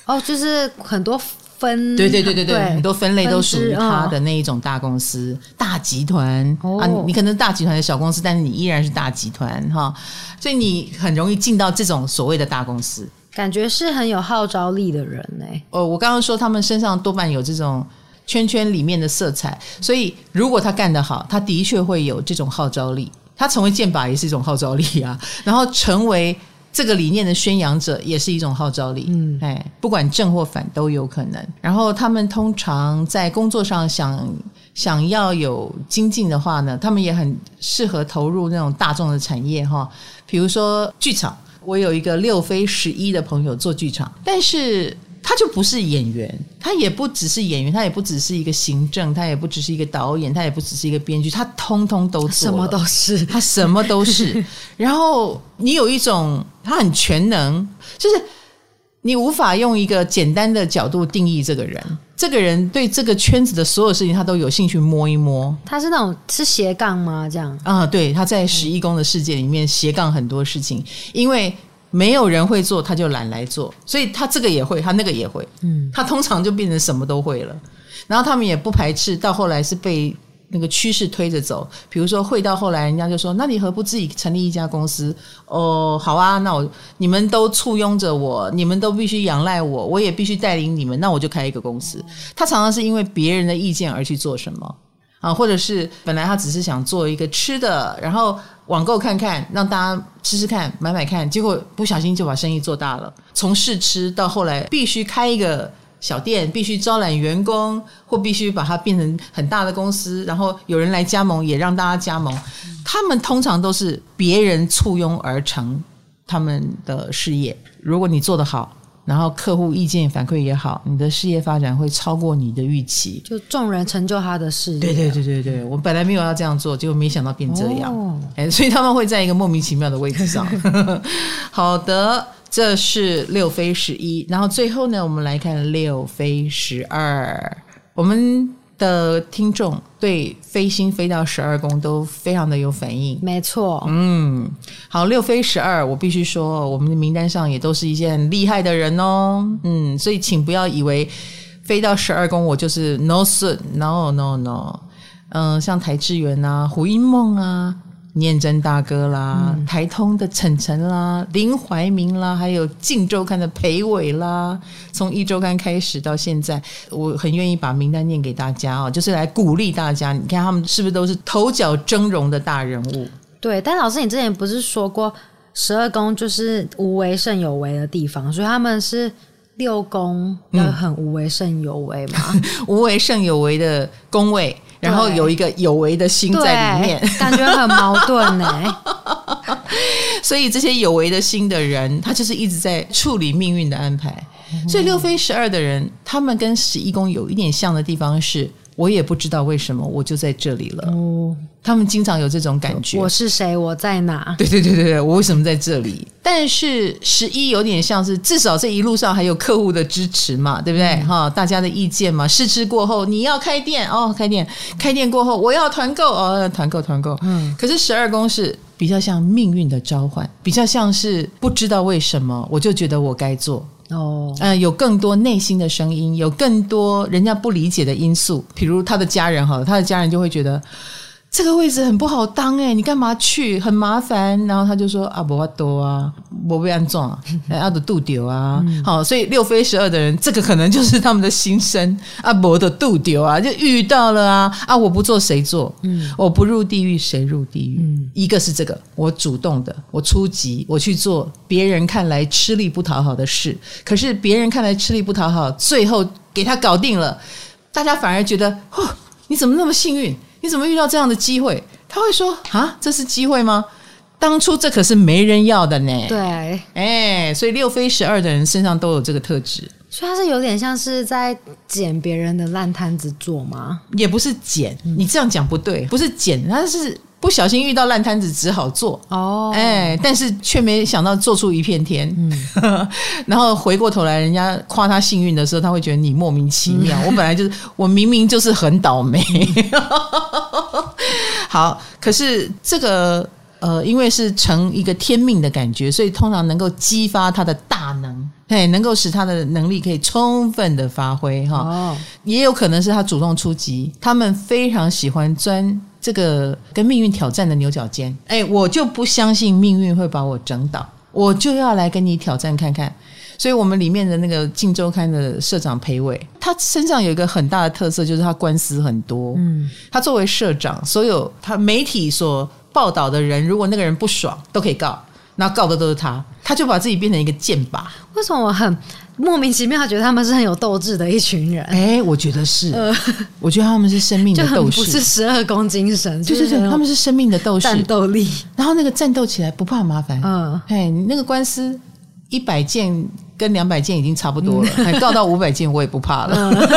哦，就是很多。分对对对对对，对很多分类都属于它的那一种大公司、哦、大集团、哦、啊，你可能是大集团的小公司，但是你依然是大集团哈，所以你很容易进到这种所谓的大公司，感觉是很有号召力的人呢。哦，我刚刚说他们身上多半有这种圈圈里面的色彩，所以如果他干得好，他的确会有这种号召力。他成为箭靶也是一种号召力啊，然后成为。这个理念的宣扬者也是一种号召力，嗯，哎，不管正或反都有可能。然后他们通常在工作上想想要有精进的话呢，他们也很适合投入那种大众的产业哈，比如说剧场。我有一个六飞十一的朋友做剧场，但是。他就不是演员，他也不只是演员，他也不只是一个行政，他也不只是一个导演，他也不只是一个编剧，他通通都做，什么都是，他什么都是。*laughs* 然后你有一种他很全能，就是你无法用一个简单的角度定义这个人。这个人对这个圈子的所有事情，他都有兴趣摸一摸。他是那种是斜杠吗？这样啊？对，他在十一宫的世界里面斜杠很多事情，因为。没有人会做，他就懒来做，所以他这个也会，他那个也会，嗯，他通常就变成什么都会了。然后他们也不排斥，到后来是被那个趋势推着走。比如说会到后来，人家就说：“那你何不自己成立一家公司？”哦，好啊，那我你们都簇拥着我，你们都必须仰赖我，我也必须带领你们，那我就开一个公司。他常常是因为别人的意见而去做什么。啊，或者是本来他只是想做一个吃的，然后网购看看，让大家吃吃看，买买看，结果不小心就把生意做大了。从试吃到后来必须开一个小店，必须招揽员工，或必须把它变成很大的公司，然后有人来加盟，也让大家加盟。他们通常都是别人簇拥而成他们的事业。如果你做得好。然后客户意见反馈也好，你的事业发展会超过你的预期，就众人成就他的事业。对对对对对，我本来没有要这样做，结果没想到变这样。哦，哎，所以他们会在一个莫名其妙的位置上。*laughs* 好的，这是六飞十一，然后最后呢，我们来看六飞十二，我们。的听众对飞星飞到十二宫都非常的有反应，没错。嗯，好，六飞十二，我必须说，我们的名单上也都是一些很厉害的人哦。嗯，所以请不要以为飞到十二宫我就是 no son，no no no。嗯，像台志源啊，胡因梦啊。念真大哥啦，嗯、台通的晨晨啦，林怀民啦，还有镜周刊的裴伟啦，从一周刊开始到现在，我很愿意把名单念给大家哦，就是来鼓励大家。你看他们是不是都是头角峥嵘的大人物？对，但老师，你之前不是说过十二宫就是无为胜有为的地方，所以他们是六宫要很无为胜有为嘛？嗯、*laughs* 无为胜有为的宫位。然后有一个有为的心在里面，*laughs* 感觉很矛盾呢。*laughs* 所以这些有为的心的人，他就是一直在处理命运的安排。所以六飞十二的人，他们跟十一宫有一点像的地方是。我也不知道为什么我就在这里了。哦，他们经常有这种感觉。我是谁？我在哪？对对对对对，我为什么在这里？但是十一有点像是，至少这一路上还有客户的支持嘛，对不对？哈、嗯，大家的意见嘛。试吃过后，你要开店哦，开店，开店过后，我要团购哦，团购团购。嗯，可是十二宫是比较像命运的召唤，比较像是不知道为什么，我就觉得我该做。哦，呃，有更多内心的声音，有更多人家不理解的因素，比如他的家人好了，他的家人就会觉得。这个位置很不好当哎，你干嘛去？很麻烦。然后他就说啊，不多啊，我被安装，阿的度丢啊。好，所以六飞十二的人，这个可能就是他们的心声啊，我的度丢啊，就遇到了啊啊，我不做谁做？嗯，我不入地狱谁入地狱？嗯，一个是这个，我主动的，我出击，我去做别人看来吃力不讨好的事，可是别人看来吃力不讨好，最后给他搞定了，大家反而觉得，哦，你怎么那么幸运？你怎么遇到这样的机会？他会说啊，这是机会吗？当初这可是没人要的呢。对，哎，所以六飞十二的人身上都有这个特质。所以他是有点像是在捡别人的烂摊子做吗？也不是捡，你这样讲不对，不是捡，他是。不小心遇到烂摊子，只好做哦，哎，但是却没想到做出一片天。嗯，*laughs* 然后回过头来，人家夸他幸运的时候，他会觉得你莫名其妙。嗯、*laughs* 我本来就是，我明明就是很倒霉。嗯、*laughs* 好，可是这个呃，因为是成一个天命的感觉，所以通常能够激发他的大能，哎，能够使他的能力可以充分的发挥哈。哦，也有可能是他主动出击，他们非常喜欢钻。这个跟命运挑战的牛角尖，哎，我就不相信命运会把我整倒，我就要来跟你挑战看看。所以，我们里面的那个《镜周刊》的社长裴伟，他身上有一个很大的特色，就是他官司很多。嗯，他作为社长，所有他媒体所报道的人，如果那个人不爽，都可以告，那告的都是他，他就把自己变成一个箭靶。为什么我很？莫名其妙，觉得他们是很有斗志的一群人。哎，我觉得是，呃、我觉得他们是生命的斗士，不是十二宫精神，就是他们是生命的斗士，战斗力。然后那个战斗起来不怕麻烦，嗯，哎，那个官司一百件跟两百件已经差不多了，还告到五百件我也不怕了。嗯、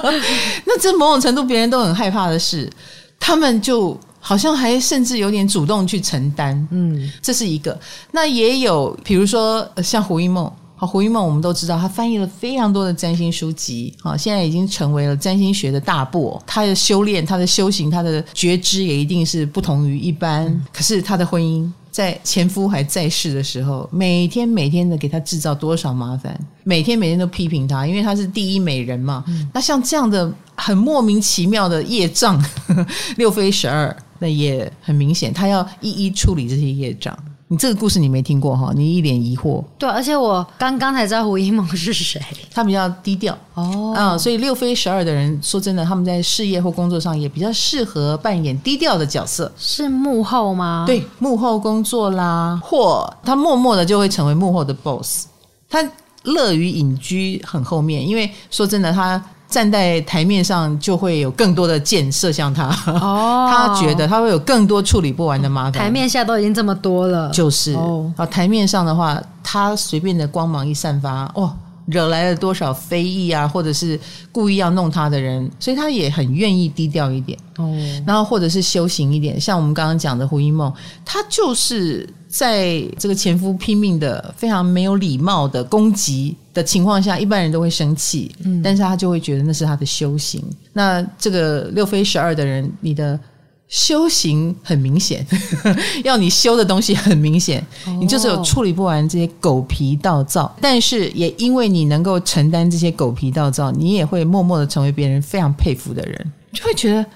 *laughs* 那这某种程度别人都很害怕的事，他们就好像还甚至有点主动去承担。嗯，这是一个。那也有，比如说像胡一梦。好，胡因梦我们都知道，他翻译了非常多的占星书籍，好，现在已经成为了占星学的大部。他的修炼、他的修行、他的觉知也一定是不同于一般。嗯、可是他的婚姻在前夫还在世的时候，每天每天的给他制造多少麻烦，每天每天都批评他，因为他是第一美人嘛。嗯、那像这样的很莫名其妙的业障，*laughs* 六飞十二，那也很明显，他要一一处理这些业障。你这个故事你没听过哈？你一脸疑惑。对，而且我刚刚才知道胡因梦是谁，他比较低调哦，啊、嗯，所以六飞十二的人，说真的，他们在事业或工作上也比较适合扮演低调的角色。是幕后吗？对，幕后工作啦，或他默默的就会成为幕后的 boss。他乐于隐居很后面，因为说真的，他。站在台面上，就会有更多的箭射向他。哦，他觉得他会有更多处理不完的麻烦。台面下都已经这么多了，就是哦。台面上的话，他随便的光芒一散发，哦，惹来了多少非议啊，或者是故意要弄他的人，所以他也很愿意低调一点。哦，然后或者是修行一点，像我们刚刚讲的胡因梦，他就是。在这个前夫拼命的、非常没有礼貌的攻击的情况下，一般人都会生气，嗯，但是他就会觉得那是他的修行。那这个六飞十二的人，你的修行很明显，*laughs* 要你修的东西很明显，你就是有处理不完这些狗皮道灶。但是也因为你能够承担这些狗皮道灶，你也会默默的成为别人非常佩服的人，就会觉得。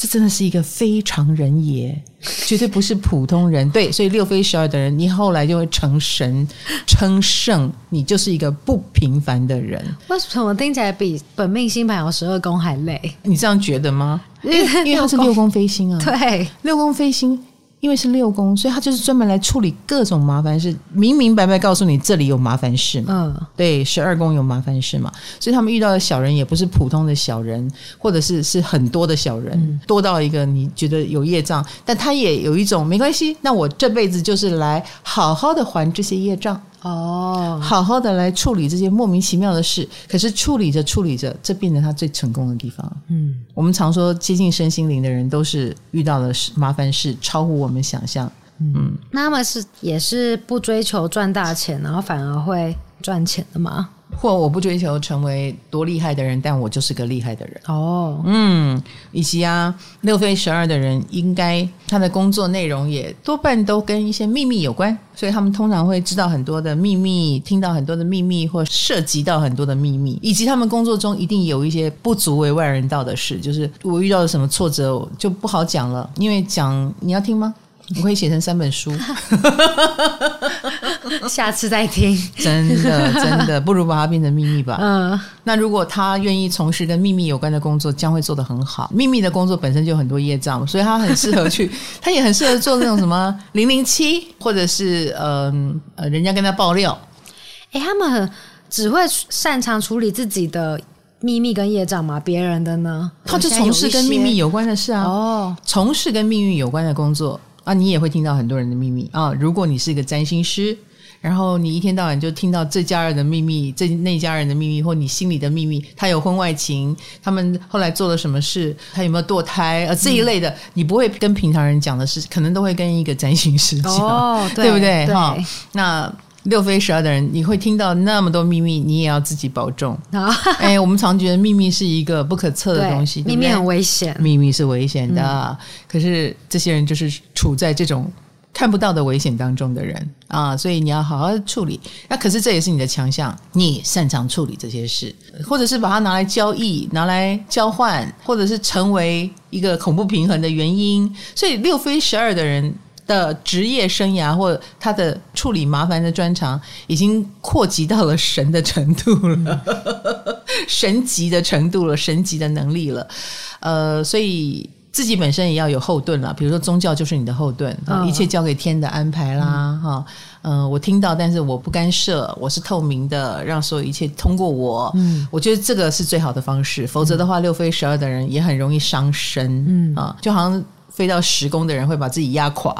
这真的是一个非常人也，*laughs* 绝对不是普通人。对，所以六飞十二的人，你后来就会成神称圣，你就是一个不平凡的人。为什么听起来比本命星盘有十二宫还累？你这样觉得吗？因为因为它是 *laughs* 六宫飞星啊。对，六宫飞星因为是六宫，所以他就是专门来处理各种麻烦事，明明白白告诉你这里有麻烦事嘛。嗯，对，十二宫有麻烦事嘛，所以他们遇到的小人也不是普通的小人，或者是是很多的小人，嗯、多到一个你觉得有业障，但他也有一种没关系，那我这辈子就是来好好的还这些业障。哦，好好的来处理这些莫名其妙的事，可是处理着处理着，这变成他最成功的地方。嗯，我们常说接近身心灵的人，都是遇到的麻烦事超乎我们想象。嗯，那他们是也是不追求赚大钱，然后反而会赚钱的吗？或我不追求成为多厉害的人，但我就是个厉害的人。哦，嗯，以及啊，六飞十二的人，应该他的工作内容也多半都跟一些秘密有关，所以他们通常会知道很多的秘密，听到很多的秘密，或涉及到很多的秘密，以及他们工作中一定有一些不足为外人道的事，就是我遇到了什么挫折就不好讲了，因为讲你要听吗？我可以写成三本书，*laughs* 下次再听。*laughs* 真的，真的，不如把它变成秘密吧。嗯，那如果他愿意从事跟秘密有关的工作，将会做得很好。秘密的工作本身就很多业障，所以他很适合去，*laughs* 他也很适合做那种什么零零七，或者是嗯呃，人家跟他爆料。哎，他们很只会擅长处理自己的秘密跟业障吗？别人的呢？他就从事跟秘密有关的事啊。哦，从事跟秘密有关的工作。啊，你也会听到很多人的秘密啊！如果你是一个占星师，然后你一天到晚就听到这家人的秘密、这那家人的秘密，或你心里的秘密，他有婚外情，他们后来做了什么事，他有没有堕胎啊？这一类的，嗯、你不会跟平常人讲的事，可能都会跟一个占星师讲，哦、对，对不对？哈，那。六飞十二的人，你会听到那么多秘密，你也要自己保重。*laughs* 哎，我们常觉得秘密是一个不可测的东西，秘密很危险，秘密是危险的。嗯、可是这些人就是处在这种看不到的危险当中的人啊，所以你要好好处理。那可是这也是你的强项，你擅长处理这些事，或者是把它拿来交易、拿来交换，或者是成为一个恐怖平衡的原因。所以六飞十二的人。的职业生涯或他的处理麻烦的专长，已经扩及到了神的程度了，*laughs* 神级的程度了，神级的能力了。呃，所以自己本身也要有后盾了，比如说宗教就是你的后盾，哦、一切交给天的安排啦，哈、嗯，嗯，我听到，但是我不干涉，我是透明的，让所有一切通过我。嗯，我觉得这个是最好的方式，否则的话，六飞十二的人也很容易伤身。嗯啊，就好像。飞到十宫的人会把自己压垮，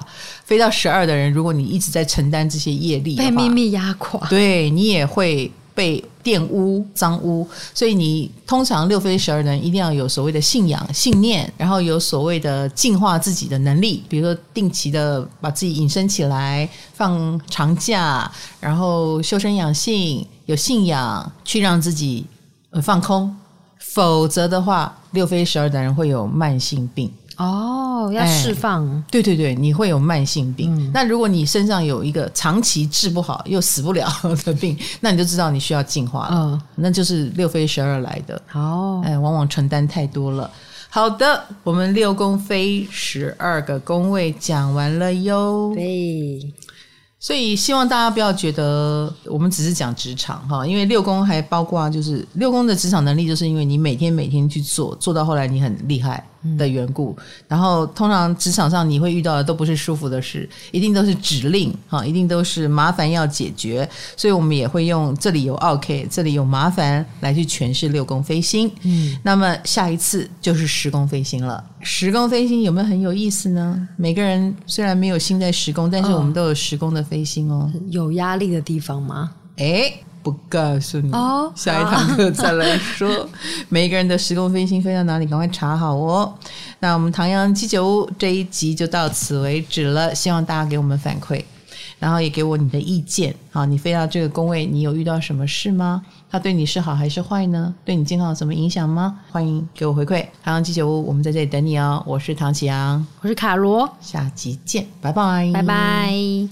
飞到十二的人，如果你一直在承担这些业力，被秘密压垮，对你也会被玷污、脏污。所以你通常六飞十二的人一定要有所谓的信仰、信念，然后有所谓的净化自己的能力，比如说定期的把自己隐身起来，放长假，然后修身养性，有信仰去让自己放空。否则的话，六飞十二的人会有慢性病。哦，要释放。哎，对对对，你会有慢性病。嗯，那如果你身上有一个长期治不好又死不了的病，*laughs* 那你就知道你需要净化了。嗯，那就是六飞十二来的。好，哎，往往承担太多了。好的，我们六宫飞十二个宫位讲完了哟。对。所以希望大家不要觉得我们只是讲职场哈，因为六宫还包括就是六宫的职场能力，就是因为你每天每天去做，做到后来你很厉害的缘故。然后通常职场上你会遇到的都不是舒服的事，一定都是指令哈，一定都是麻烦要解决。所以我们也会用这里有 OK，这里有麻烦来去诠释六宫飞星。嗯，那么下一次就是十宫飞星了。十宫飞星有没有很有意思呢？每个人虽然没有星在十宫，但是我们都有十宫的飞星哦。有压力的地方吗？诶，不告诉你哦，下一堂课再来说。*laughs* 每一个人的时空飞星飞到哪里，赶快查好哦。那我们唐阳鸡酒屋这一集就到此为止了，希望大家给我们反馈，然后也给我你的意见。好，你飞到这个工位，你有遇到什么事吗？它对你是好还是坏呢？对你健康有什么影响吗？欢迎给我回馈。唐阳鸡酒屋，我们在这里等你哦。我是唐启阳，我是卡罗，下集见，拜拜，拜拜。